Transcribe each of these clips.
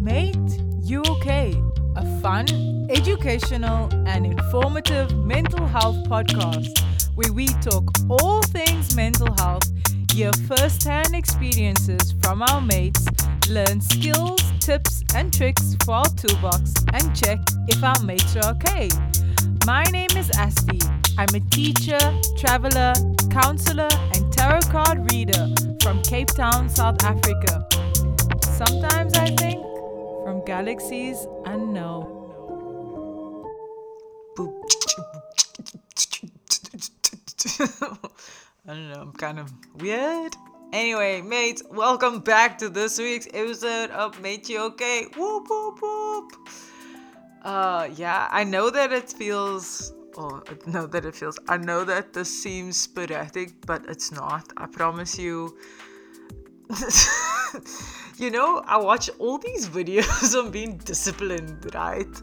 Mate, You Okay? A fun, educational, and informative mental health podcast where we talk all things mental health, hear first hand experiences from our mates, learn skills, tips, and tricks for our toolbox, and check if our mates are okay. My name is Asti. I'm a teacher, traveler, counselor, and tarot card reader from Cape Town, South Africa. Sometimes I think from galaxies unknown. I don't know, I'm kind of weird. Anyway, mates, welcome back to this week's episode of Mate You Okay? Whoop, whoop, whoop. Uh, yeah, I know that it feels. Oh, I know that it feels. I know that this seems sporadic, but it's not. I promise you. you know, I watch all these videos on being disciplined, right?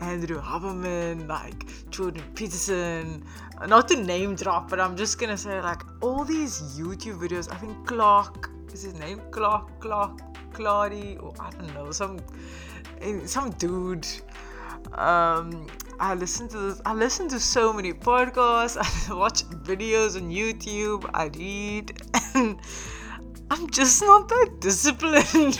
Andrew Huberman, like Jordan Peterson, not to name drop, but I'm just gonna say like all these YouTube videos. I think Clark is his name, Clark, Clark, Clary, or I don't know, some eh, some dude. Um, I listen to this, I listen to so many podcasts. I watch videos on YouTube. I read, and I'm just not that disciplined.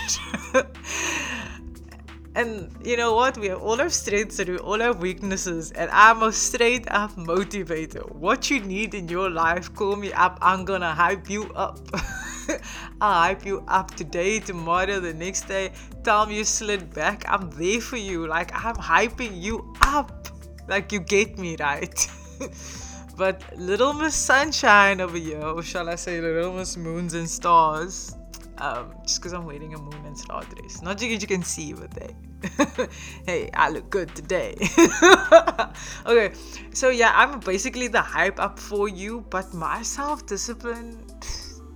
And you know what? We have all our strengths and we all have weaknesses. And I'm a straight up motivator. What you need in your life, call me up. I'm gonna hype you up. I'll hype you up today, tomorrow, the next day. Tell me you slid back. I'm there for you. Like I'm hyping you up. Like you get me right. but Little Miss Sunshine over here, or shall I say Little Miss Moons and Stars, um, just because I'm wearing a moon and star dress. Not because you can see, but hey, hey, I look good today. okay, so yeah, I'm basically the hype up for you, but my self discipline,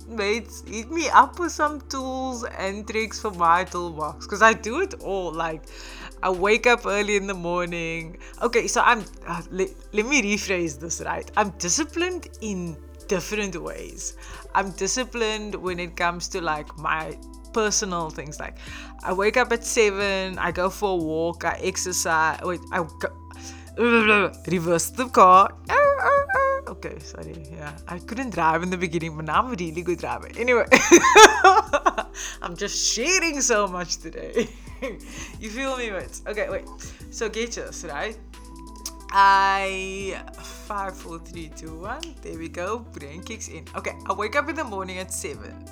mates, eat me up with some tools and tricks for my toolbox because I do it all. Like, I wake up early in the morning. Okay, so I'm, uh, le- let me rephrase this right. I'm disciplined in different ways. I'm disciplined when it comes to like my personal things. Like I wake up at seven, I go for a walk, I exercise. Wait, I go, reverse the car. Okay, sorry. Yeah, I couldn't drive in the beginning, but now I'm a really good driver. Anyway, I'm just sharing so much today. you feel me, mates? Okay, wait. So this right. I five, four, three, two, one. There we go. Brain kicks in. Okay, I wake up in the morning at seven.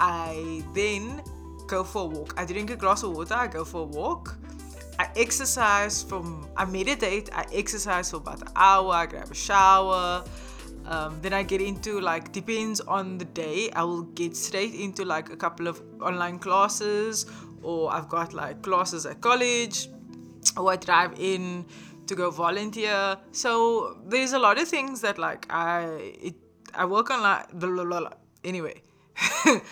I then go for a walk. I drink a glass of water. I go for a walk. I exercise from. I meditate. I exercise for about an hour. I grab a shower. Um, then I get into like depends on the day. I will get straight into like a couple of online classes, or I've got like classes at college, or I drive in to go volunteer. So there's a lot of things that like I it, I work on like anyway.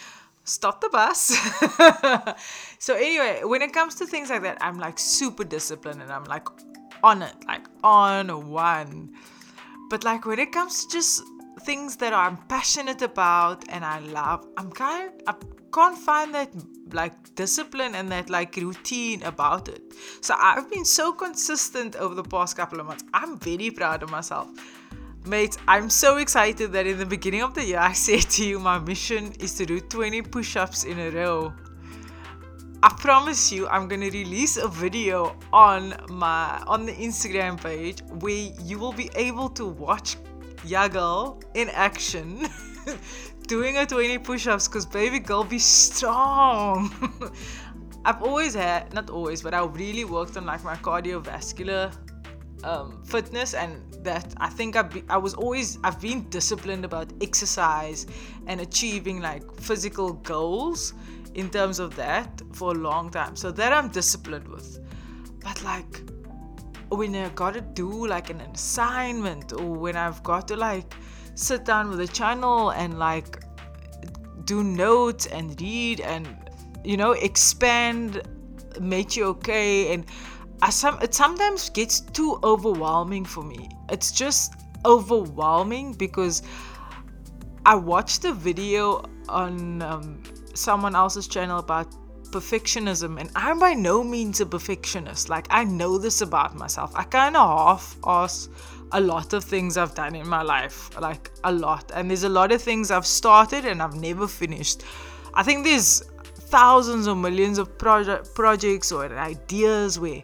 Stop the bus. so anyway, when it comes to things like that, I'm like super disciplined and I'm like on it, like on one. But like when it comes to just things that I'm passionate about and I love, I'm kind of, I can't find that like discipline and that like routine about it. So I've been so consistent over the past couple of months. I'm very proud of myself. Mate, I'm so excited that in the beginning of the year I said to you my mission is to do 20 push-ups in a row. I promise you I'm to release a video on my on the Instagram page where you will be able to watch Yagal in action doing a 20 push-ups because baby girl be strong i've always had not always but i really worked on like my cardiovascular um, fitness and that i think I've be, i was always i've been disciplined about exercise and achieving like physical goals in terms of that for a long time. So that i'm disciplined with. But like when i gotta do like an assignment or when i've got to like sit down with a channel and like do notes and read and you know expand Mate You Okay and I some it sometimes gets too overwhelming for me it's just overwhelming because I watched a video on um, someone else's channel about perfectionism, and I'm by no means a perfectionist. Like, I know this about myself. I kind of half ass a lot of things I've done in my life, like a lot. And there's a lot of things I've started and I've never finished. I think there's thousands or millions of project projects or ideas where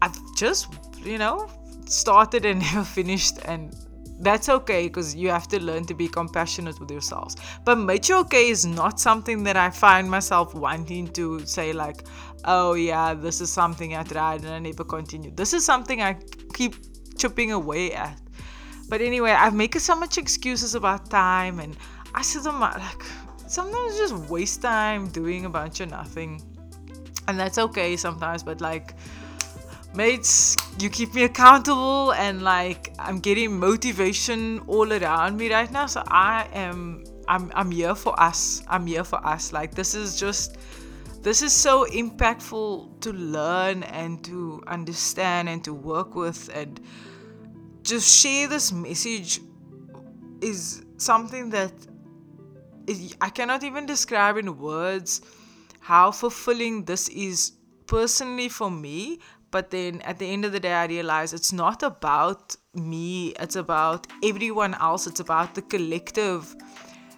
I've just, you know, started and never finished and that's okay because you have to learn to be compassionate with yourselves. But Mate You Okay is not something that I find myself wanting to say like, oh yeah, this is something I tried and I never continued. This is something I keep chipping away at. But anyway, I make so much excuses about time and I sit on my like sometimes just waste time doing a bunch of nothing. And that's okay sometimes, but like mates, you keep me accountable and like I'm getting motivation all around me right now. So I am I'm I'm here for us. I'm here for us. Like this is just this is so impactful to learn and to understand and to work with and just share this message is something that I cannot even describe in words how fulfilling this is personally for me. But then at the end of the day, I realize it's not about me, it's about everyone else, it's about the collective.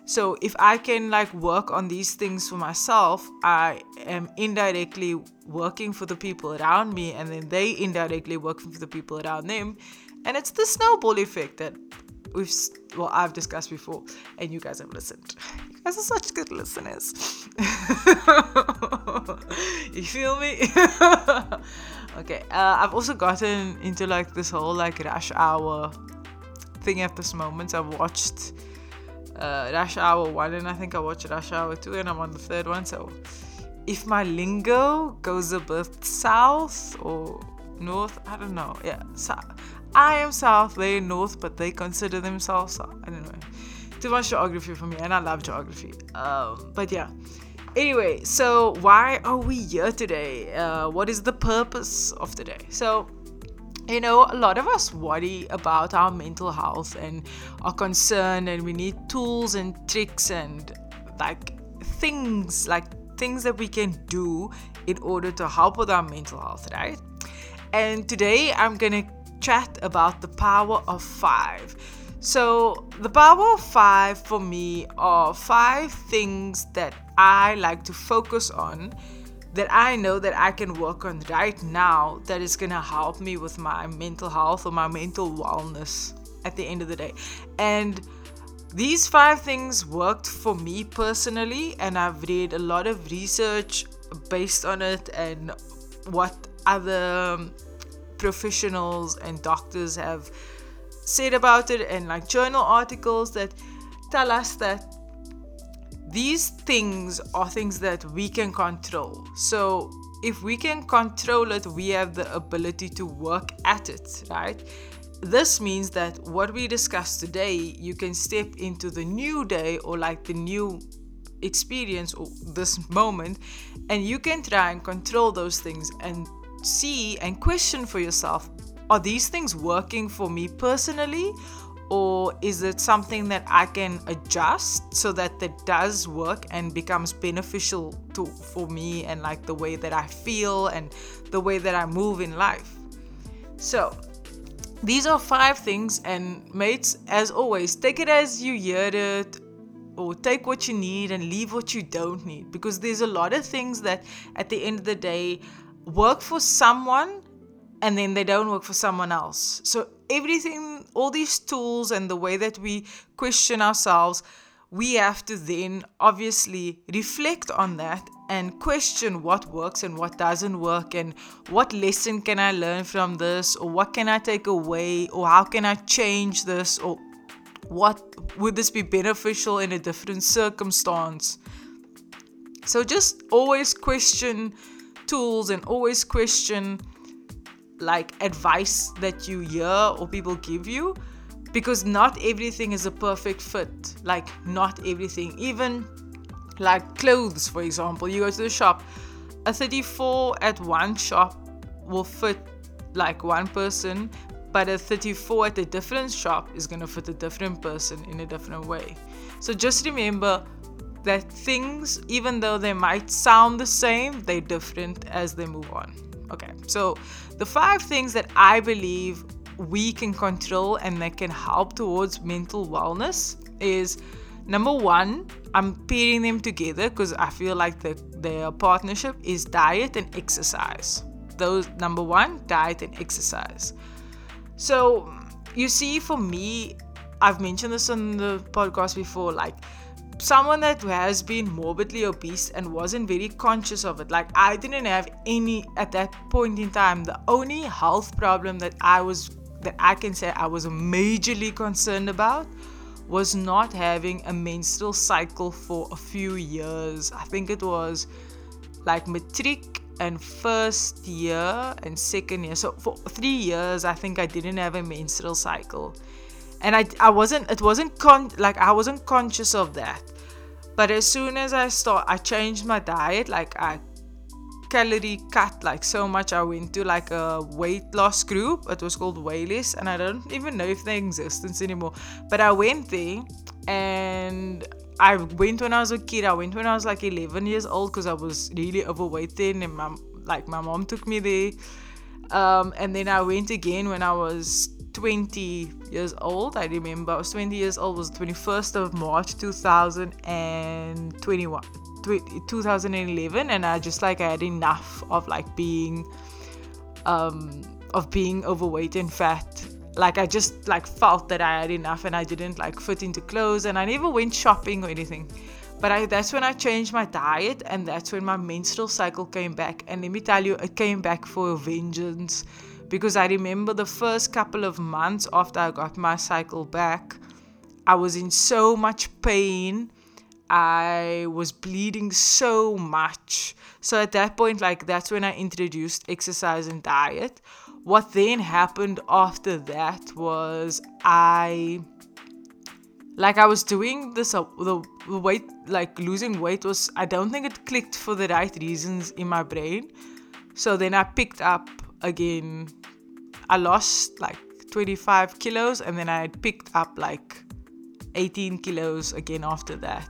So if I can like work on these things for myself, I am indirectly working for the people around me, and then they indirectly working for the people around them. And it's the snowball effect that we've well I've discussed before and you guys have listened. You guys are such good listeners. you feel me? okay. Uh, I've also gotten into like this whole like rush hour thing at this moment. I've watched uh, Rush Hour 1 and I think I watched Rush Hour 2 and I'm on the third one. So if my lingo goes a bit south or north, I don't know. Yeah, south. I am south, they are north, but they consider themselves south. I don't know. Too much geography for me, and I love geography. Um, but yeah. Anyway, so why are we here today? Uh, what is the purpose of today? So, you know, a lot of us worry about our mental health and are concerned, and we need tools and tricks and like things, like things that we can do in order to help with our mental health, right? And today I'm gonna chat about the power of five. So, the power of five for me are five things that I like to focus on that I know that I can work on right now that is going to help me with my mental health or my mental wellness at the end of the day. And these five things worked for me personally, and I've read a lot of research based on it and what other professionals and doctors have said about it and like journal articles that tell us that these things are things that we can control. So if we can control it, we have the ability to work at it, right? This means that what we discuss today, you can step into the new day or like the new experience or this moment, and you can try and control those things and see and question for yourself are these things working for me personally or is it something that I can adjust so that it does work and becomes beneficial to for me and like the way that I feel and the way that I move in life. So, these are five things and mates as always take it as you hear it or take what you need and leave what you don't need because there's a lot of things that at the end of the day work for someone and then they don't work for someone else. So everything, all these tools and the way that we question ourselves, we have to then obviously reflect on that and question what works and what doesn't work and what lesson can I learn from this or what can I take away or how can I change this or what would this be beneficial in a different circumstance. So just always question tools and always question like advice that you hear or people give you because not everything is a perfect fit. Like not everything. Even like clothes for example. You go to the shop. A 34 at one shop will fit like one person but a 34 at a different shop is going to fit a different person in a different way. So just remember that things, even though they might sound the same, they're different as they move on. Okay, so the five things that I believe we can control and that can help towards mental wellness is number one, I'm pairing them together because I feel like the, their partnership is diet and exercise. Those number one, diet and exercise. So you see, for me, I've mentioned this on the podcast before, like someone that has been morbidly obese and wasn't very conscious of it. Like I didn't have any at that point in time. The only health problem that I was that I can say I was majorly concerned about was not having a menstrual cycle for a few years. I think it was like matric and first year and second year. So for three years, I think I didn't have a menstrual cycle, and I I wasn't it wasn't con like I wasn't conscious of that. But as soon as I start, I changed my diet. Like I calorie cut like so much. I went to like a weight loss group. It was called Weigh-Less, and I don't even know if they exist anymore. But I went there and I went when I was a kid. I went when I was like 11 years old because I was really overweight then, and my like my mom took me there. Um, and then I went again when I was 20 years old. I remember I was 20 years old. Was 21st of March 2021. 2011 and I just like I had enough of like being um of being overweight and fat like I just like felt that I had enough and I didn't like fit into clothes and I never went shopping or anything but I, that's when I changed my diet and that's when my menstrual cycle came back and let me tell you it came back for a vengeance because I remember the first couple of months after I got my cycle back I was in so much pain I was bleeding so much. So at that point, like that's when I introduced exercise and diet. What then happened after that was I like I was doing this uh, the, the weight like losing weight was I don't think it clicked for the right reasons in my brain. So then I picked up again. I lost like 25 kilos and then I picked up like 18 kilos again after that.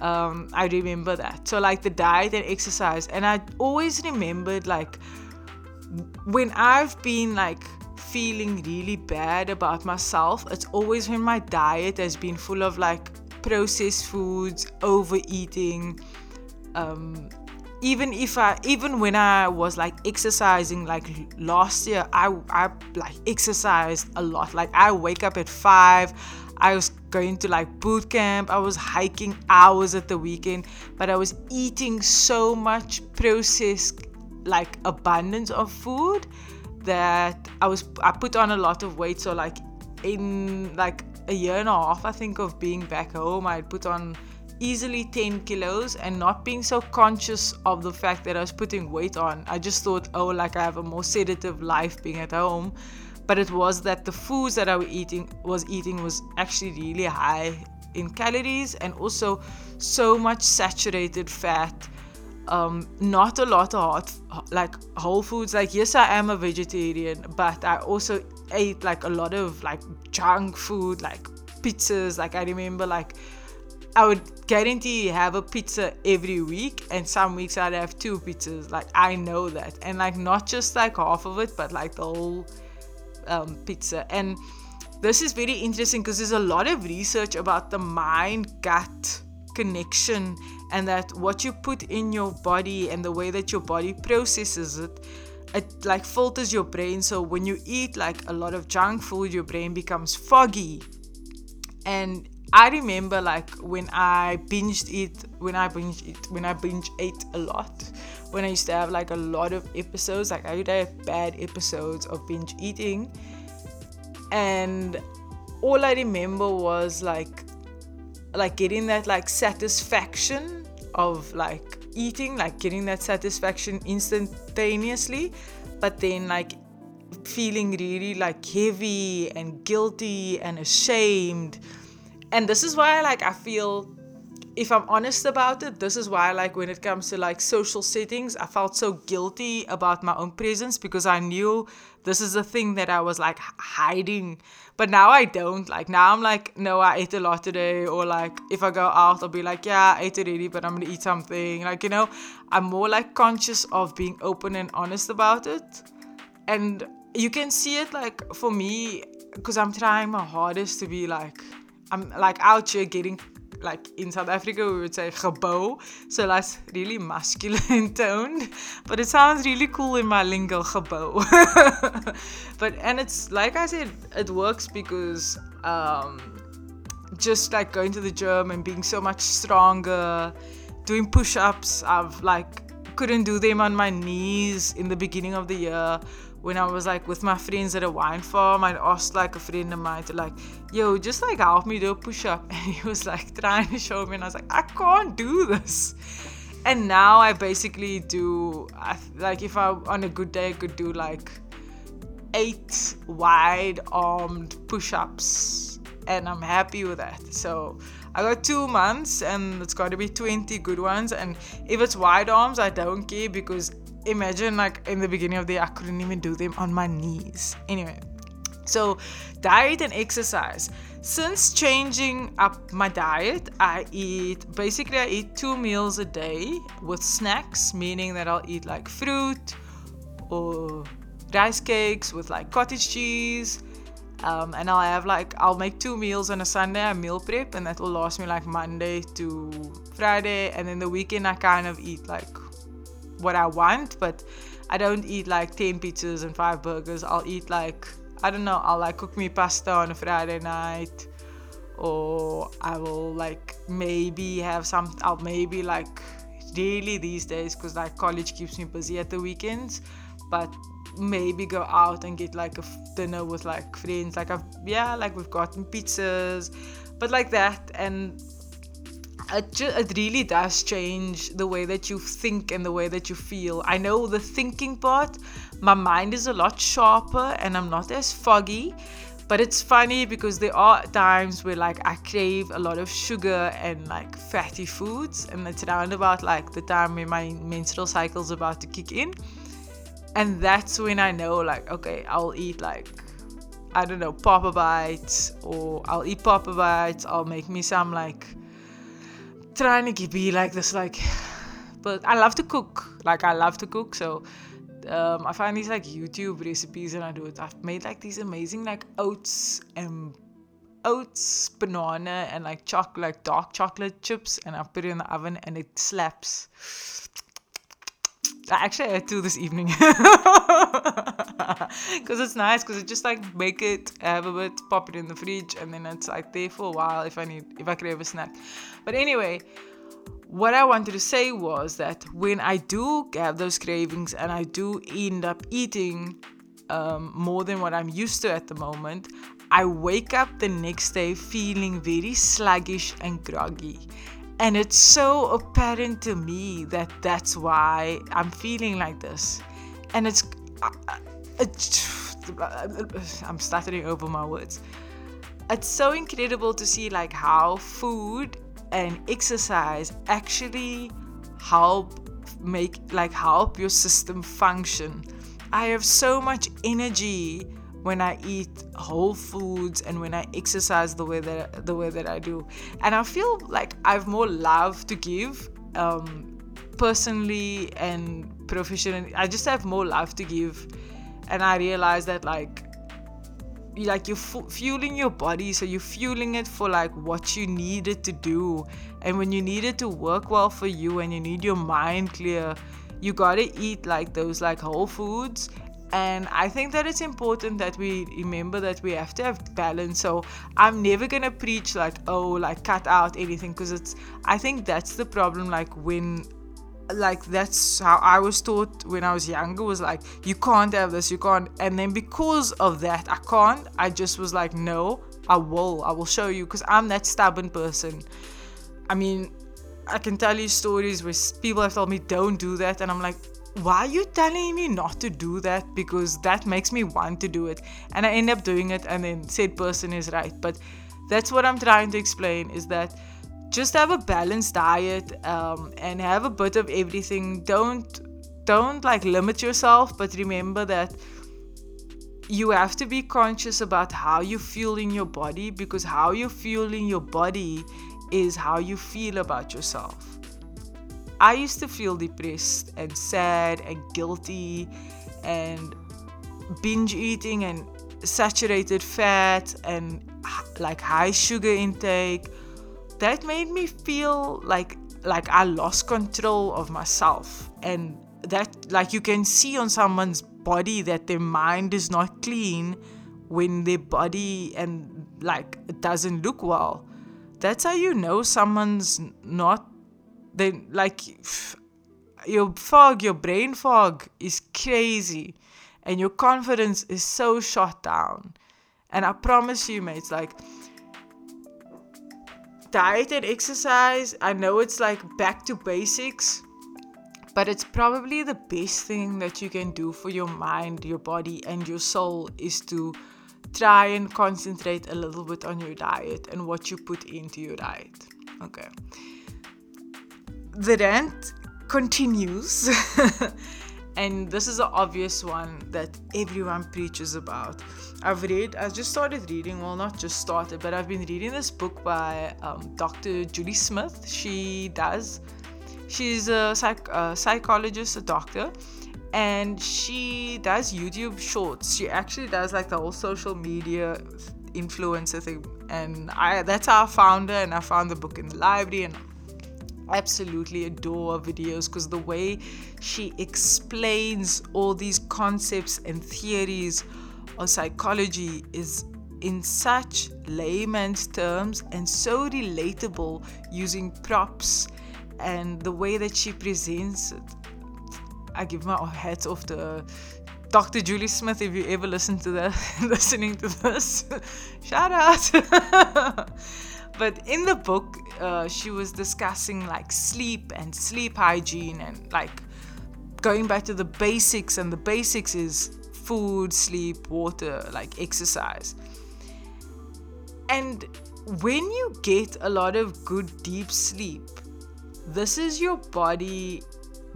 Um, I remember that. So, like the diet and exercise, and I always remembered like when I've been like feeling really bad about myself, it's always when my diet has been full of like processed foods, overeating. Um, even if I, even when I was like exercising, like last year, I, I like exercised a lot. Like I wake up at five, I was going to like boot camp. I was hiking hours at the weekend, but I was eating so much processed like abundance of food that I was I put on a lot of weight. So like in like a year and a half I think of being back home, I put on easily 10 kilos and not being so conscious of the fact that I was putting weight on. I just thought, oh, like I have a more sedative life being at home but it was that the foods that I was eating was eating was actually really high in calories and also so much saturated fat. Um, not a lot of hot, like whole foods. Like yes, I am a vegetarian, but I also ate like a lot of like junk food, like pizzas. Like I remember like I would guarantee you have a pizza every week, and some weeks I'd have two pizzas. Like I know that, and like not just like half of it, but like the whole um, pizza. And this is very interesting because there's a lot of research about the mind gut connection and that what you put in your body and the way that your body processes it it like filters your brain so when you eat like a lot of junk food your brain becomes foggy and i remember like when i binged eat when i binge it, when i binge ate a lot when I used to have like a lot of episodes, like I would have bad episodes of binge eating. And all I remember was like like getting that like satisfaction of like eating, like getting that satisfaction instantaneously, but then like feeling really like heavy and guilty and ashamed. And this is why like I feel if I'm honest about it, this is why, like, when it comes to like social settings, I felt so guilty about my own presence because I knew this is a thing that I was like hiding. But now I don't. Like, now I'm like, no, I ate a lot today. Or like, if I go out, I'll be like, yeah, I ate already, but I'm gonna eat something. Like, you know, I'm more like conscious of being open and honest about it. And you can see it like for me, because I'm trying my hardest to be like, I'm like out here getting like in South Africa we would say gebou, so that's really masculine toned, but it sounds really cool in my lingo gebou. but and it's like I said, it works because um, just like going to the gym and being so much stronger, doing push-ups, I've like couldn't do them on my knees in the beginning of the year when I was like with my friends at a wine farm, I asked like a friend of mine to like, yo, just like help me do a push up. And he was like trying to show me, and I was like, I can't do this. And now I basically do, I, like, if I on a good day, I could do like eight wide armed push ups. And I'm happy with that. So I got two months and it's got to be 20 good ones. And if it's wide arms, I don't care because imagine like in the beginning of the day, I couldn't even do them on my knees. Anyway, so diet and exercise. Since changing up my diet, I eat basically I eat two meals a day with snacks, meaning that I'll eat like fruit or rice cakes with like cottage cheese. Um, and I'll have like I'll make two meals on a Sunday. I meal prep, and that will last me like Monday to Friday, and then the weekend I kind of eat like what I want, but I don't eat like 10 pizzas and 5 burgers. I'll eat like, I don't know, I'll like cook me pasta on a Friday night. Or I will like maybe have some, I'll maybe like daily these days because like college keeps me busy at the weekends. But maybe go out and get like a dinner with like friends. Like I've, yeah, like we've gotten pizzas, but like that. And it, just, it really does change the way that you think and the way that you feel. I know the thinking part, my mind is a lot sharper and I'm not as foggy. But it's funny because there are times where like I crave a lot of sugar and like fatty foods, and it's around about like the time when my menstrual cycle is about to kick in. And that's when I know like okay, I'll eat like I don't know, Papa Bites, or I'll eat Papa Bites, I'll make me some like trying to be like this like but i love to cook. Like i love to cook so um, i find these like youtube recipes and i do it. I've made like these amazing like oats and oats banana and like chocolate like dark chocolate chips and i put it in the oven and it slaps actually had two this evening because it's nice because it just like make it have a bit pop it in the fridge and then it's like there for a while if I need if I crave a snack but anyway what I wanted to say was that when I do have those cravings and I do end up eating um, more than what I'm used to at the moment, I wake up the next day feeling very sluggish and groggy. And it's so apparent to me that that's why I'm feeling like this. And it's, uh, it's I'm stuttering over my words. It's so incredible to see like how food and exercise actually help make like help your system function. I have so much energy when I eat whole foods and when I exercise the way that the way that I do. And I feel like I've more love to give um, personally and professionally. I just have more love to give, and I realize that like like you're fueling your body so you're fueling it for like what you need it to do and when you need it to work well for you and you need your mind clear you gotta eat like those like whole foods and I think that it's important that we remember that we have to have balance. So I'm never gonna preach like, oh, like cut out anything because it's. I think that's the problem. Like when, like that's how I was taught when I was younger. Was like you can't have this, you can't. And then because of that, I can't. I just was like, no, I will. I will show you because I'm that stubborn person. I mean, I can tell you stories where people have told me don't do that, and I'm like, why are you telling me not to do that? Because that makes me want to do it. And I end up doing it, and then said person is right. But that's what I'm trying to explain is that just have a balanced diet um, and have a bit of everything. Don't don't like limit yourself, but remember that you have to be conscious about how you feel in your body because how you feel in your body is how you feel about yourself. I used to feel depressed and sad and guilty and binge eating and saturated fat and like high sugar intake. That made me feel like like I lost control of myself and that like you can see on someone's body that their mind is not clean when their body and like it doesn't look well that's how you know someone's not they like your fog your brain fog is crazy and your confidence is so shot down and i promise you mates like diet and exercise i know it's like back to basics but it's probably the best thing that you can do for your mind, your body, and your soul is to try and concentrate a little bit on your diet and what you put into your diet. Okay. The rant continues. and this is an obvious one that everyone preaches about. I've read, I just started reading, well, not just started, but I've been reading this book by um, Dr. Julie Smith. She does She's a psych- psychologist, a doctor, and she does YouTube shorts. She actually does like the whole social media influencer thing, and I that's how I found her. And I found the book in the library, and absolutely adore videos because the way she explains all these concepts and theories of psychology is in such layman's terms and so relatable using props and the way that she presents it. I give my hat off to uh, Dr. Julie Smith. If you ever listen to that, listening to this, shout out. but in the book, uh, she was discussing like sleep and sleep hygiene and like going back to the basics. And the basics is food, sleep, water, like exercise. And when you get a lot of good deep sleep, this is your body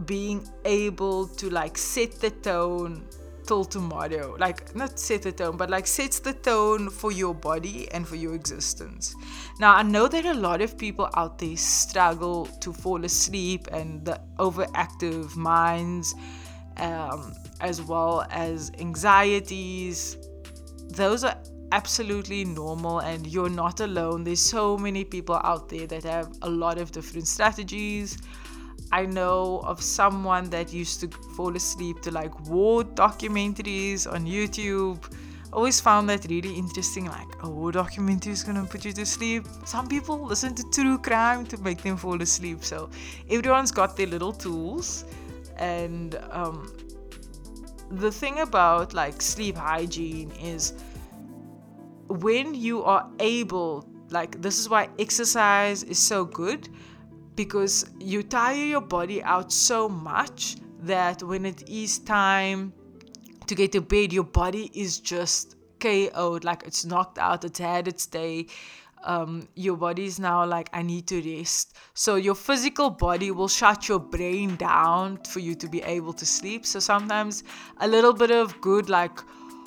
being able to like set the tone till tomorrow like not set the tone but like sets the tone for your body and for your existence now i know that a lot of people out there struggle to fall asleep and the overactive minds um, as well as anxieties those are absolutely normal and you're not alone. There's so many people out there that have a lot of different strategies. I know of someone that used to fall asleep to like war documentaries on YouTube. Always found that really interesting. Like a war documentary is gonna put you to sleep. Some people listen to true crime to make them fall asleep. So everyone's got their little tools, and um, the thing about like sleep hygiene is when you are able, like, this is why exercise is so good because you tire your body out so much that when it is time to get to bed, your body is just KO'd, like it's knocked out, it's had its day. Um, your body is now like, I need to rest. So, your physical body will shut your brain down for you to be able to sleep. So, sometimes a little bit of good, like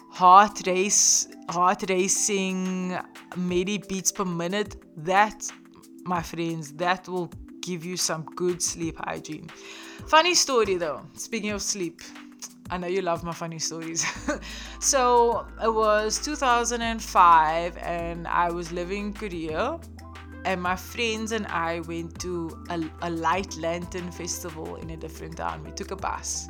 heart race heart racing maybe beats per minute that my friends that will give you some good sleep hygiene funny story though speaking of sleep I know you love my funny stories. so it was 2005 and I was living in Korea and my friends and I went to a, a light lantern festival in a different town. We took a bus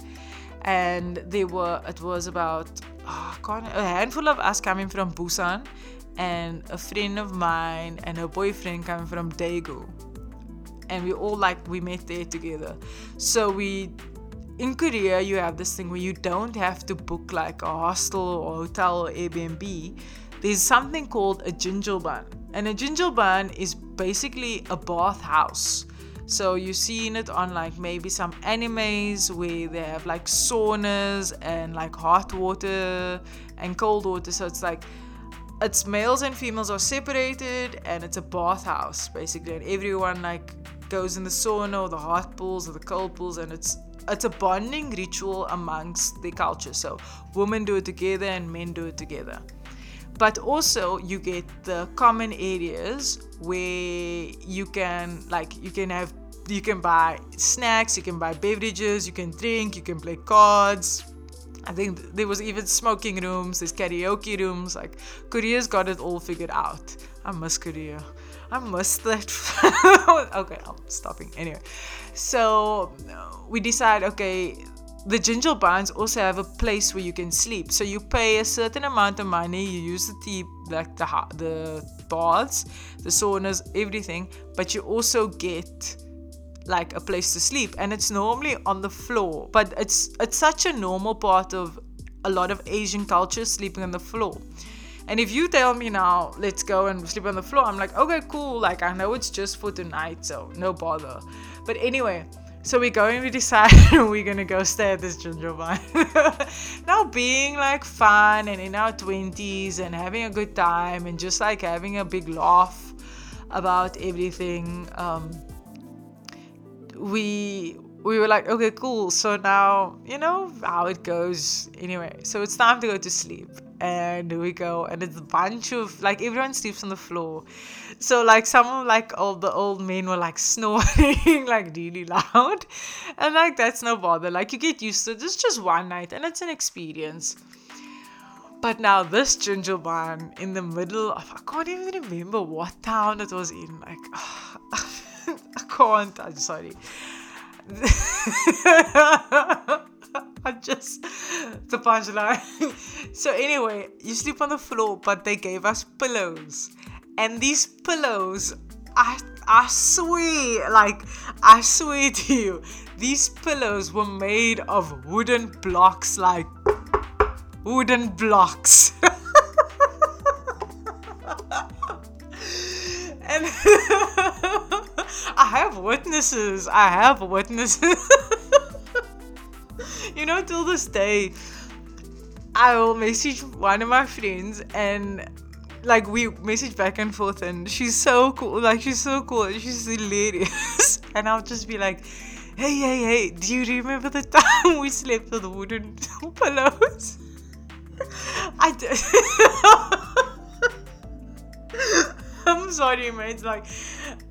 and they were it was about oh, a handful of us coming from Busan and a friend of mine and her boyfriend coming from Daegu and we all like we met there together. So we in Korea you have this thing where you don't have to book like a hostel or hotel or Airbnb. There's something called a jjimjilbang and a jjimjilbang is basically a bath house so you've seen it on like maybe some animes where they have like saunas and like hot water and cold water. So it's like it's males and females are separated and it's a bathhouse basically. And everyone like goes in the sauna or the hot pools or the cold pools and it's it's a bonding ritual amongst the culture. So women do it together and men do it together. But also you get the common areas where you can like you can have you can buy snacks you can buy beverages you can drink you can play cards I think there was even smoking rooms, there's karaoke rooms. Like Korea's got it all figured out. I miss Korea. I miss that. okay, I'm stopping. Anyway, so we decide. Okay, the jjimjilbangs also have a place where you can sleep. So you pay a certain amount of money. You use the tea, like the the baths, the saunas, everything. But you also get like a place to sleep and it's normally on the floor but it's it's such a normal part of a lot of asian culture sleeping on the floor and if you tell me now let's go and sleep on the floor i'm like okay cool like i know it's just for tonight so no bother but anyway so we go and we decide we're gonna go stay at this jjimjilbang. now being like fun and in our twenties and having a good time and just like having a big laugh about everything. Um, we we were like, okay, cool. So now you know how it goes. Anyway, so it's time to go to sleep, and we go, and it's a bunch of like everyone sleeps on the floor. So like some of like all the old men were like snoring like really loud, and like that's no bother. Like you get used to it. It's just one night, and it's an experience. But now this jjimjilbang in the middle of I can't even remember what town it was in. Like. I can't. I'm sorry. I just the punchline. so anyway, you sleep on the floor, but they gave us pillows, and these pillows, I I swear, like I swear to you, these pillows were made of wooden blocks, like wooden blocks. Witnesses. I have witnesses. you know, till this day, I will message one of my friends and like we message back and forth and she's so cool like she's so cool she's hilarious and i'll just be like hey hey hey do you remember the time we slept on the wooden pillows i did I'm sorry, man. It's like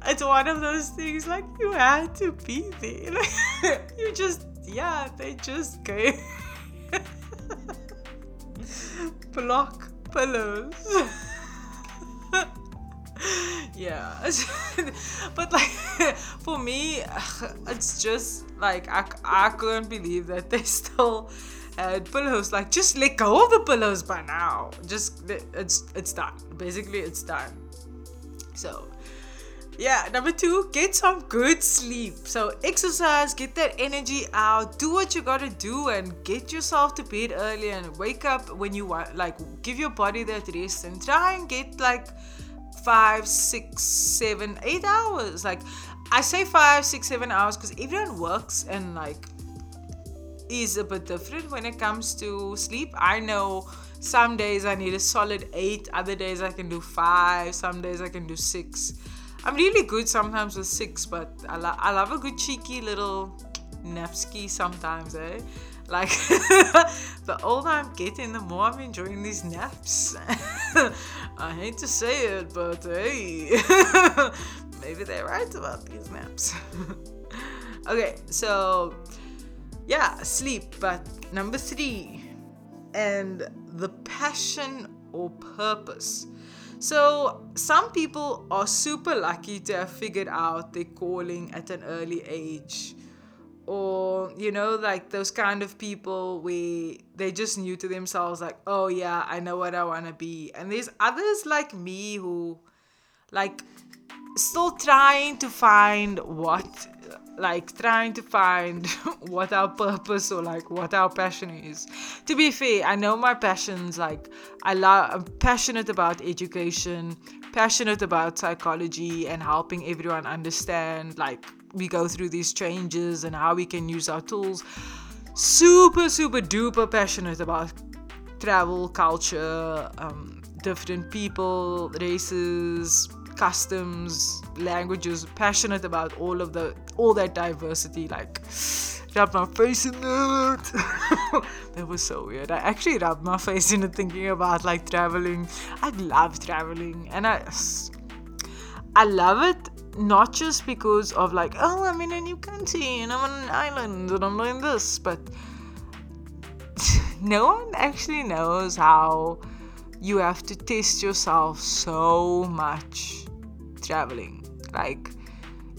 it's one of those things. Like you had to be there. Like, you just yeah, they just go block pillows. yeah, but like for me, it's just like I, I couldn't believe that they still had pillows. Like just let go of the pillows by now. Just it's it's done. Basically, it's done. So, yeah, number two, get some good sleep. So, exercise, get that energy out, do what you gotta do, and get yourself to bed early and wake up when you want. Like, give your body that rest and try and get like five, six, seven, eight hours. Like, I say five, six, seven hours because everyone works and like is a bit different when it comes to sleep. I know some days I need a solid eight, other days I can do five, some days I can do six. I'm really good sometimes with six, but I, lo- I love a good cheeky little napski sometimes, eh? Like the older I'm getting, the more I'm enjoying these naps. I hate to say it, but hey, maybe they're right about these naps. okay, so yeah, sleep. But number three, and the passion or purpose. So, some people are super lucky to have figured out their calling at an early age. Or, you know, like those kind of people where they just knew to themselves, like, oh yeah, I know what I want to be. And there's others like me who, like, still trying to find what like trying to find what our purpose or like what our passion is. To be fair, I know my passions like I love I'm passionate about education, passionate about psychology and helping everyone understand like we go through these changes and how we can use our tools. Super super duper passionate about travel, culture, um, different people, races, customs, languages, passionate about all of the all that diversity, like rub my face in it. that was so weird. I actually rubbed my face in it thinking about like traveling. I love traveling and I I love it not just because of like, oh, I'm in a new country and I'm on an island and I'm doing this, but no one actually knows how you have to test yourself so much traveling. Like,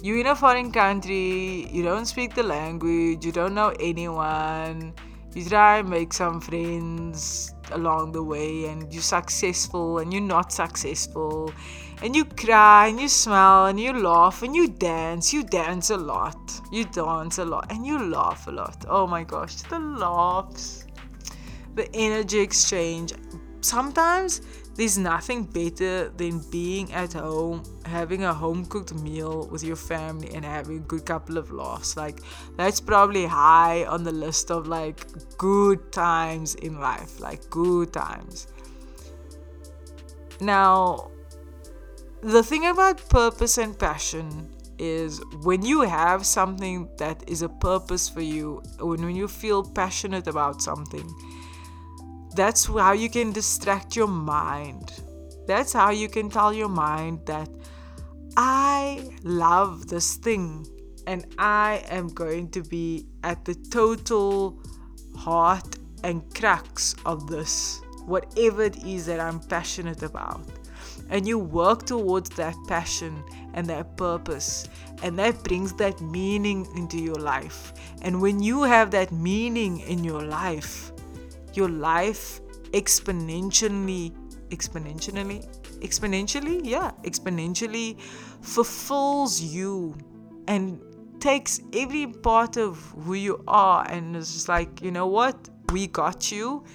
you're in a foreign country, you don't speak the language, you don't know anyone, you try and make some friends along the way, and you're successful and you're not successful, and you cry and you smile and you laugh and you dance. You dance a lot, you dance a lot, and you laugh a lot. Oh my gosh, the laughs, the energy exchange. Sometimes there's nothing better than being at home, having a home cooked meal with your family, and having a good couple of laughs. Like, that's probably high on the list of like good times in life, like good times. Now, the thing about purpose and passion is when you have something that is a purpose for you, when, when you feel passionate about something that's how you can distract your mind. That's how you can tell your mind that I love this thing and I am going to be at the total heart and crux of this, whatever it is that I'm passionate about. And you work towards that passion and that purpose, and that brings that meaning into your life. And when you have that meaning in your life, your life exponentially exponentially exponentially? Yeah exponentially fulfills you and takes every part of who you are. And it's just like you know what? We got you.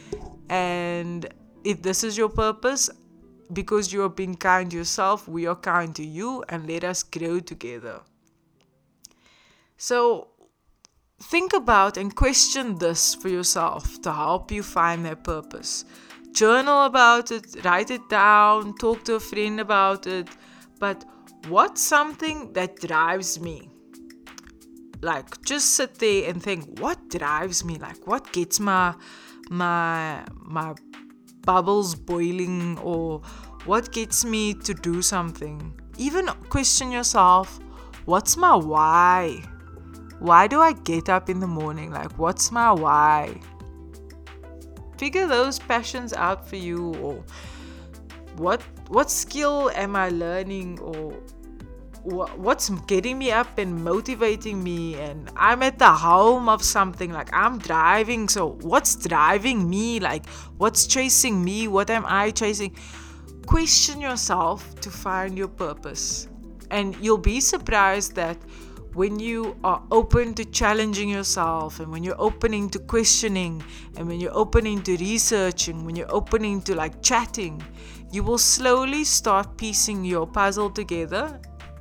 And if this is your purpose because you are being kind to yourself we are kind to you and let us grow together. So Think about and question this for yourself to help you find their purpose. Journal about it, write it down, talk to a friend about it. But what's something that drives me? Like just sit there and think, what drives me? Like what gets my my my bubbles boiling or what gets me to do something? Even question yourself, what's my why? Why do I get up in the morning? Like, what's my why? Figure those passions out for you, or what what skill am I learning, or what's getting me up and motivating me and i'm at the helm of something like i'm driving so what's driving me like what's chasing me what am i chasing question yourself to find your purpose and you'll be surprised that when you are open to challenging yourself and when you're opening to questioning and when you're opening to researching, when you're opening to like chatting, you will slowly start piecing your puzzle together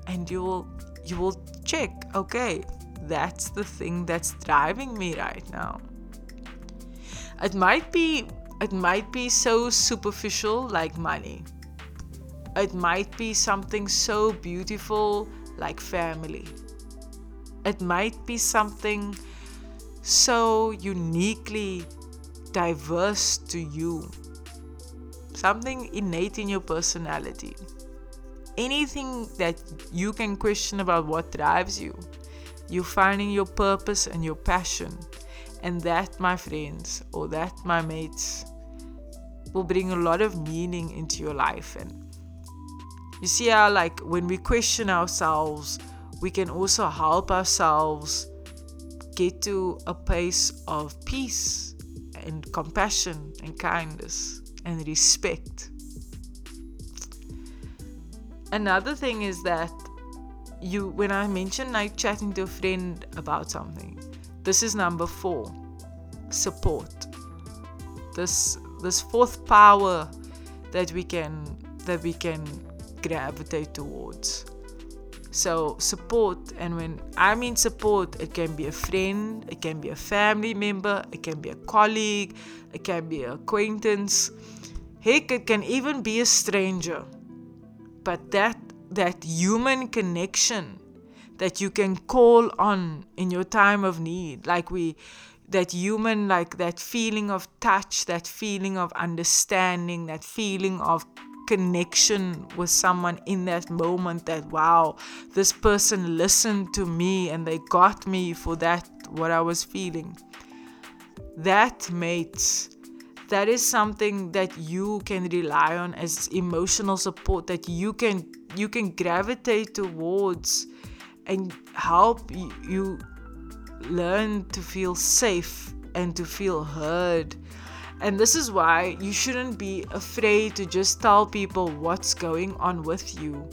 and you will you will check, okay, that's the thing that's driving me right now. It might be it might be so superficial like money. It might be something so beautiful like family it might be something so uniquely diverse to you, something innate in your personality. Anything that you can question about what drives you, you finding your purpose and your passion. And that, my friends, or that, my mates, will bring a lot of meaning into your life. And you see how, like, when we question ourselves, we can also help ourselves get to a place of peace and compassion and kindness and respect. Another thing is that you when I mentioned like chatting to a friend about something, this is number 4. Support. This this fourth power that we can that we can gravitate towards so, support, and when I mean support, it can be a friend, it can be a family member, it can be a colleague, it can be an acquaintance. Heck, it can even be a stranger. But that that human connection that you can call on in your time of need, like we that human like that feeling of touch, that feeling of understanding, that feeling of connection with someone in that moment that wow this person listened to me and they got me for that what i was feeling. That mates that is something that you can rely on as emotional support that you can you can gravitate towards and help you learn to feel safe and to feel heard and this is why you shouldn't be afraid to just tell people what's going on with you.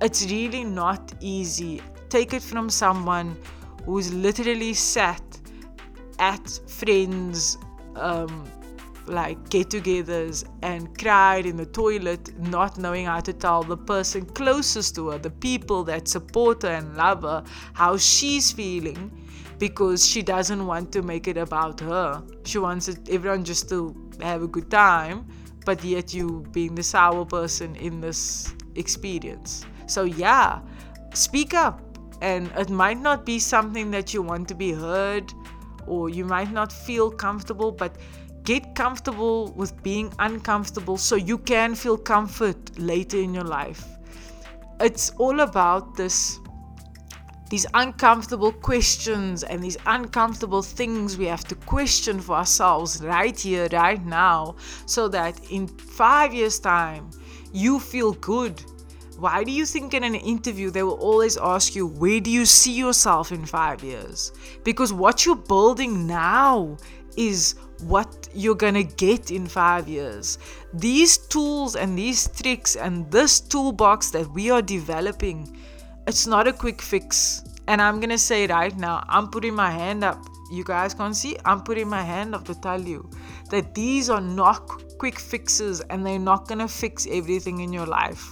It's really not easy. Take it from someone who's literally sat at friends' um, like get togethers and cried in the toilet, not knowing how to tell the person closest to her, the people that support her and love her, how she's feeling because she doesn't want to make it about her. She wants it, everyone just to have a good time, but yet you being the sour person in this experience. So, yeah, speak up. And it might not be something that you want to be heard or you might not feel comfortable, but get comfortable with being uncomfortable so you can feel comfort later in your life. It's all about this these uncomfortable questions and these uncomfortable things we have to question for ourselves right here, right now, so that in five years' time, you feel good. Why do you think in an interview they will always ask you, Where do you see yourself in five years? Because what you're building now is what you're gonna get in five years. These tools and these tricks and this toolbox that we are developing it's not a quick fix. And I'm gonna say right now, I'm putting my hand up. You guys can't see, I'm putting my hand up to tell you that these are not quick fixes and they're not gonna fix everything in your life.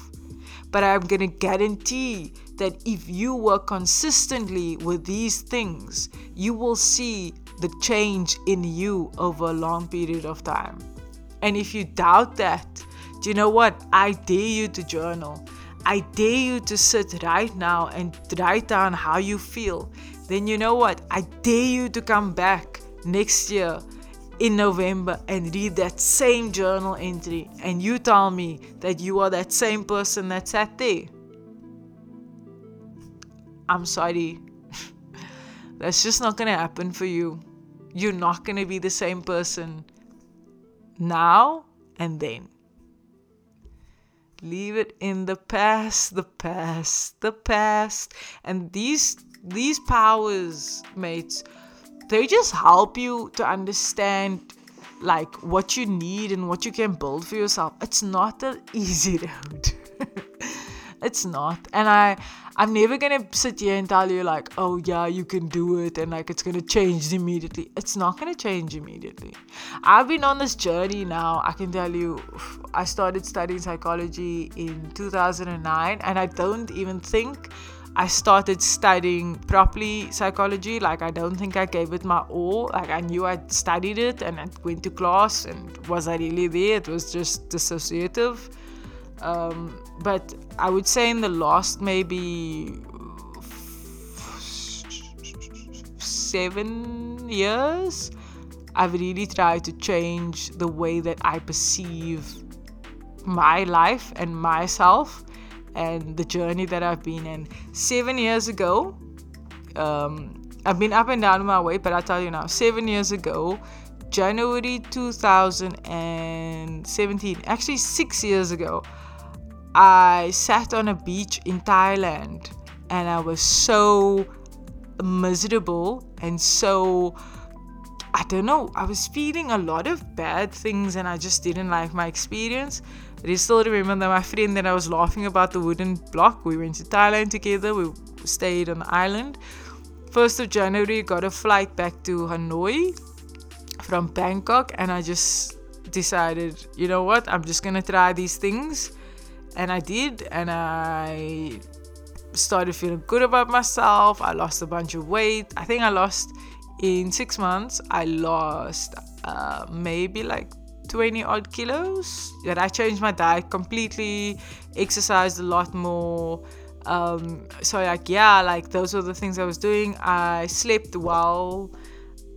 But I'm gonna guarantee that if you work consistently with these things, you will see the change in you over a long period of time. And if you doubt that, do you know what? I dare you to journal. I dare you to sit right now and write down how you feel. Then you know what? I dare you to come back next year in November and read that same journal entry and you tell me that you are that same person that sat there. I'm sorry. That's just not going to happen for you. You're not going to be the same person now and then. Leave it in the past, the past, the past. And these these powers, mates, they just help you to understand like what you need and what you can build for yourself. It's not an easy road. It's not. And I I'm never gonna sit here and tell you like, oh yeah, you can do it and like it's gonna change immediately. It's not gonna change immediately. I've been on this journey now. I can tell you, I started studying psychology in 2009, and I don't even think I started studying properly psychology. Like, I don't think I gave it my all. Like, I knew I'd studied it and I went to class, and was I really there? It was just dissociative. Um, but I would say in the last maybe seven years, I've really tried to change the way that I perceive my life and myself and the journey that I've been in. Seven years ago, um, I've been up and down my way, but I'll tell you now, seven years ago, January 2017, actually six years ago, I sat on a beach in Thailand and I was so miserable and so I don't know, I was feeling a lot of bad things and I just didn't like my experience. I still remember that my friend that I was laughing about the wooden block. We went to Thailand together, we stayed on the island. 1st of January, got a flight back to Hanoi from Bangkok, and I just decided, you know what, I'm just gonna try these things and I did, and I started feeling good about myself. I lost a bunch of weight. I think I lost in six months, I lost uh, maybe like 20 odd kilos. That I changed my diet completely, exercised a lot more. Um, so like yeah, like those were the things I was doing. I slept well.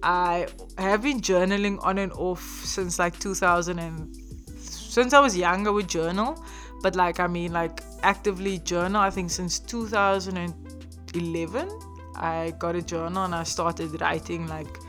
I have been journaling on and off since like 2000 and since I was young. I would journal, but like I mean like actively journal. I think since 2011 I got a journal and I started writing like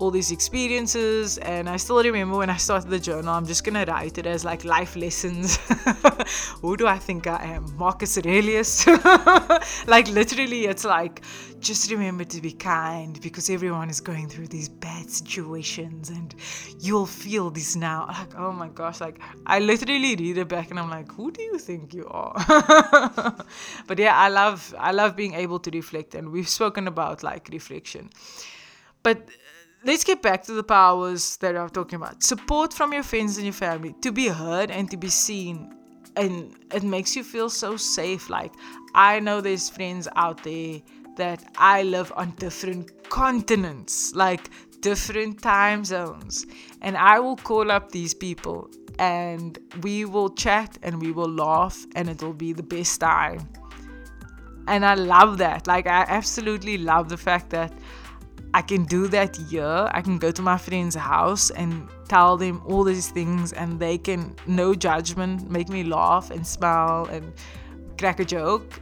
all these experiences and i still remember when i started the journal i'm just gonna write it as like life lessons. Who do i think i am? Marcus aurelius? Like literally it's like just remember to be kind because everyone is going through these bad situations and you'll feel this now. Like oh my gosh like i literally read it back and i'm like who do you think you are? But yeah i love i love being able to reflect and we've spoken about like reflection. But let's get back to the powers that I'm talking about. Support from your friends and your family to be heard and to be seen. And it makes you feel so safe. Like, I know there's friends out there that I live on different continents, like different time zones. And I will call up these people and we will chat and we will laugh and it will be the best time. And I love that. Like, I absolutely love the fact that I can do that here. I can go to my friend's house and tell them all these things, and they can, no judgment, make me laugh and smile and crack a joke.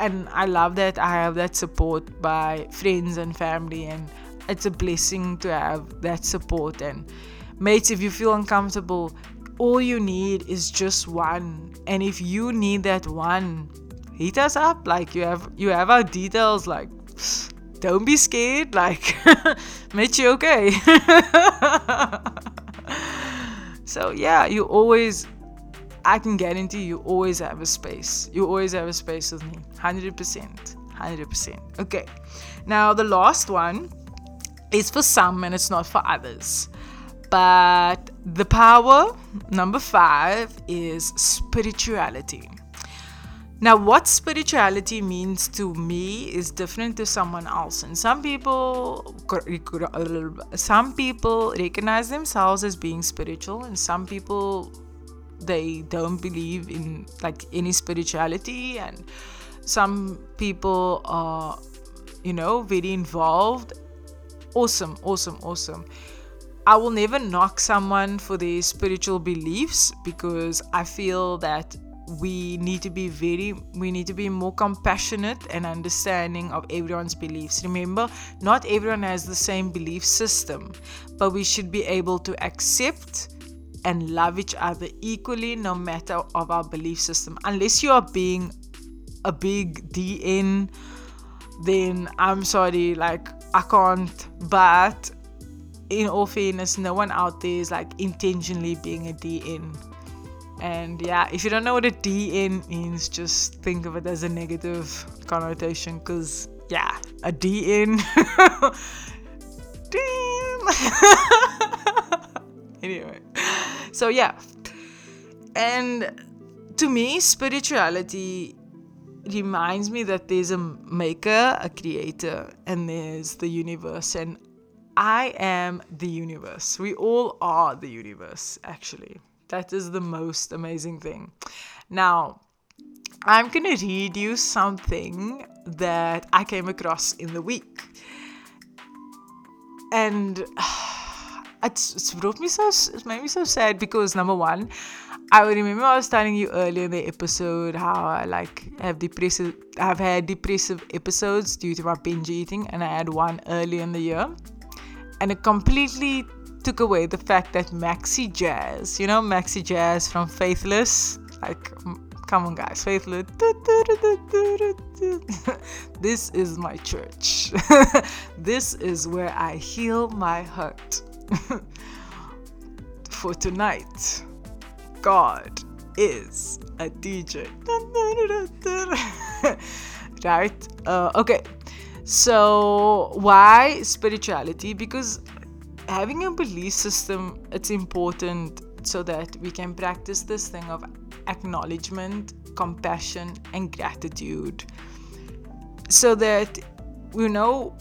And I love that I have that support by friends and family, and it's a blessing to have that support. And mates, if you feel uncomfortable, all you need is just one. And if you need that one, hit us up. Like you have you have our details like don't be scared. Like, Mate, you okay? so, yeah, you always, I can guarantee you always have a space. You always have a space with me. 100%. 100%. Okay. Now, the last one is for some and it's not for others. But the power, number five, is spirituality. Now, what spirituality means to me is different to someone else, and some people, some people recognize themselves as being spiritual, and some people they don't believe in like any spirituality, and some people are, you know, very involved. Awesome, awesome, awesome. I will never knock someone for their spiritual beliefs because I feel that we need to be very we need to be more compassionate and understanding of everyone's beliefs. Remember not everyone has the same belief system but we should be able to accept and love each other equally no matter of our belief system. Unless you are being a big dn then i'm sorry like i can't. But in all fairness no one out there is like intentionally being a dn and yeah, if you don't know what a DN means, just think of it as a negative connotation because, yeah, a DN. Damn. anyway, so yeah. And to me, spirituality reminds me that there's a maker, a creator, and there's the universe. And I am the universe. We all are the universe, actually. That is the most amazing thing. Now, I'm to read you something that I came across in the week. And it's, it's brought me so, it made me so sad because number one, I remember I was telling you earlier in the episode how I like have depressive, I've had depressive episodes due to my binge eating, and I had one early in the year, and it completely took away the fact that Maxi Jazz, you know, Maxi Jazz from Faithless, like, come on, guys, Faithless. this is my church. this is where I heal my hurt. For tonight, God is a DJ. right? Uh, okay. So, why spirituality? Because having a belief system it's important so that we can practice this thing of acknowledgement compassion and gratitude so that you know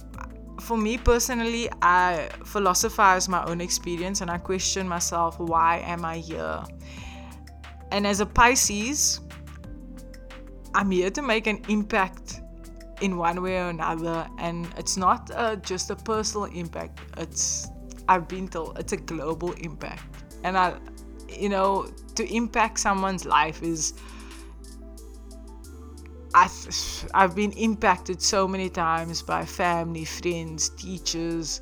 for me personally, I philosophize my own experience and I question myself why am I here? And as a Pisces, I'm here to make an impact in one way or another. And it's not uh, just a personal impact, it's, I've been told, it's a global impact. And I, you know, to impact someone's life is. I've, I've been impacted so many times by family, friends, teachers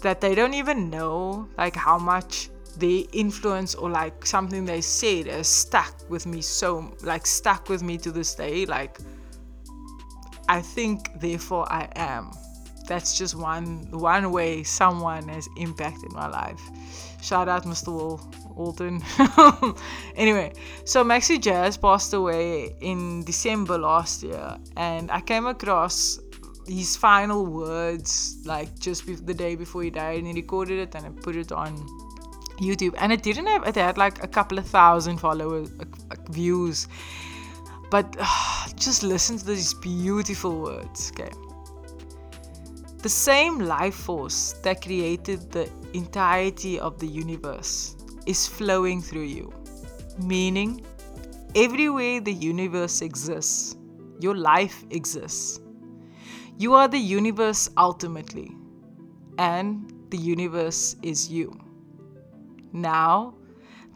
that they don't even know like how much their influence or like something they said has stuck with me so like stuck with me to this day like i think therefore i am that's just one one way someone has impacted my life. Shout out mr Will, walton. Anyway so maxi jazz passed away in december last year and i came across his final words like just be- the day before he died and he recorded it and i put it on YouTube, and it didn't have it had like a couple of thousand followers, uh, views, but uh, just listen to these beautiful words. Okay, the same life force that created the entirety of the universe is flowing through you, meaning everywhere the universe exists, your life exists. You are the universe ultimately, and the universe is you. Now,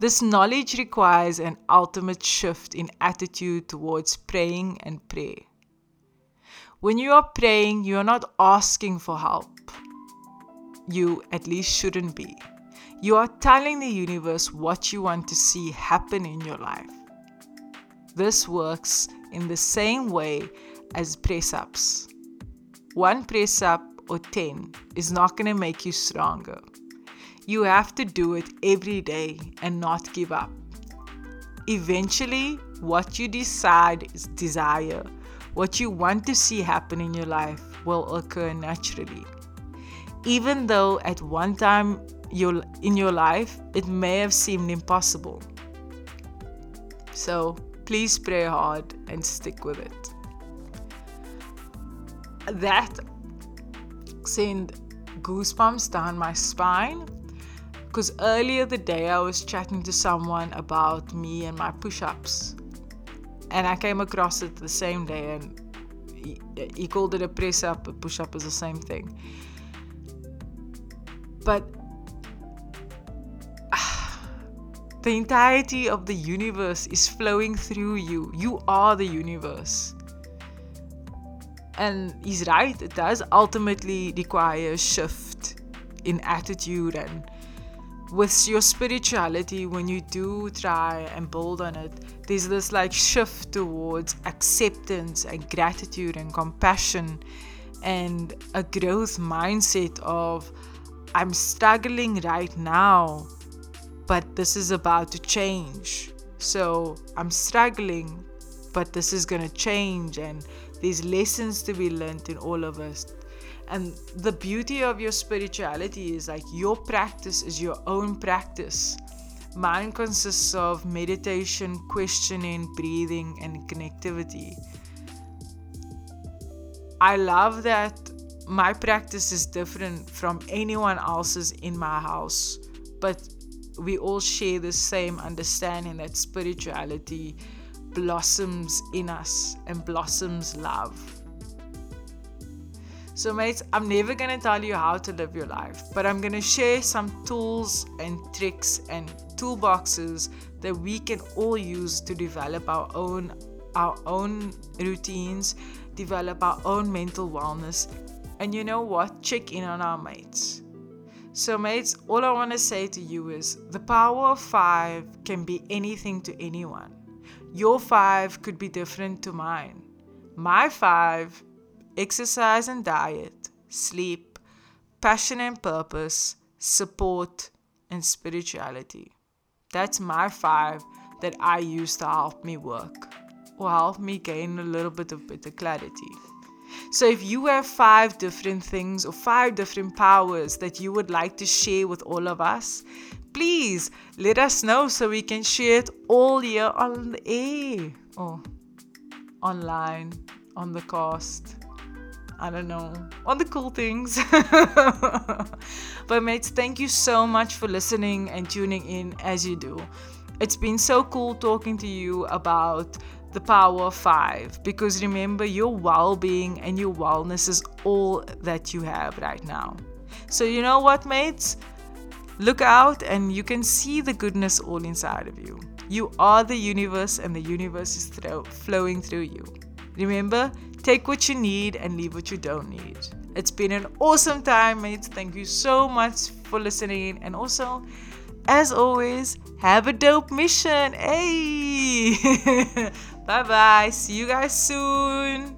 this knowledge requires an ultimate shift in attitude towards praying and prayer. When you are praying, you are not asking for help. You at least shouldn't be. You are telling the universe what you want to see happen in your life. This works in the same way as press ups. One press up or 10 is not going to make you stronger. You have to do it every day and not give up. Eventually, what you decide is desire, what you want to see happen in your life will occur naturally. Even though at one time in your life it may have seemed impossible. So please pray hard and stick with it. That sent goosebumps down my spine because earlier the day I was chatting to someone about me and my push ups. And I came across it the same day, and he, he called it a press up, a push up is the same thing. But the entirety of the universe is flowing through you. You are the universe. And he's right, it does ultimately require a shift in attitude and with your spirituality, when you do try and build on it, there's this like shift towards acceptance and gratitude and compassion and a growth mindset of I'm struggling right now, but this is about to change. So I'm struggling, but this is going to change, and there's lessons to be learned in all of us and the beauty of your spirituality is like your practice is your own practice. Mine consists of meditation, questioning, breathing, and connectivity. I love that my practice is different from anyone else's in my house, but we all share the same understanding that spirituality blossoms in us and blossoms love. So, mates, I'm never going to tell you how to live your life, but I'm going to share some tools and tricks and toolboxes that we can all use to develop our own our own routines, develop our own mental wellness, and you know what? Check in on our mates. So, mates, all I want to say to you is the power of five can be anything to anyone. Your five could be different to mine. My five exercise and diet, sleep, passion and purpose, support, and spirituality. That's my five that I use to help me work or help me gain a little bit of better clarity. So, if you have five different things or five different powers that you would like to share with all of us, please let us know so we can share it all year on the air or online on the cast. I don't know, on the cool things. but, mates, thank you so much for listening and tuning in as you do. It's been so cool talking to you about the power of five because remember, your well being and your wellness is all that you have right now. So, you know what, mates? Look out and you can see the goodness all inside of you. You are the universe, and the universe is thro- flowing through you. Remember, take what you need and leave what you don't need. It's been an awesome time, mates. Thank you so much for listening. And also, as always, have a dope mission. Hey! bye bye. See you guys soon.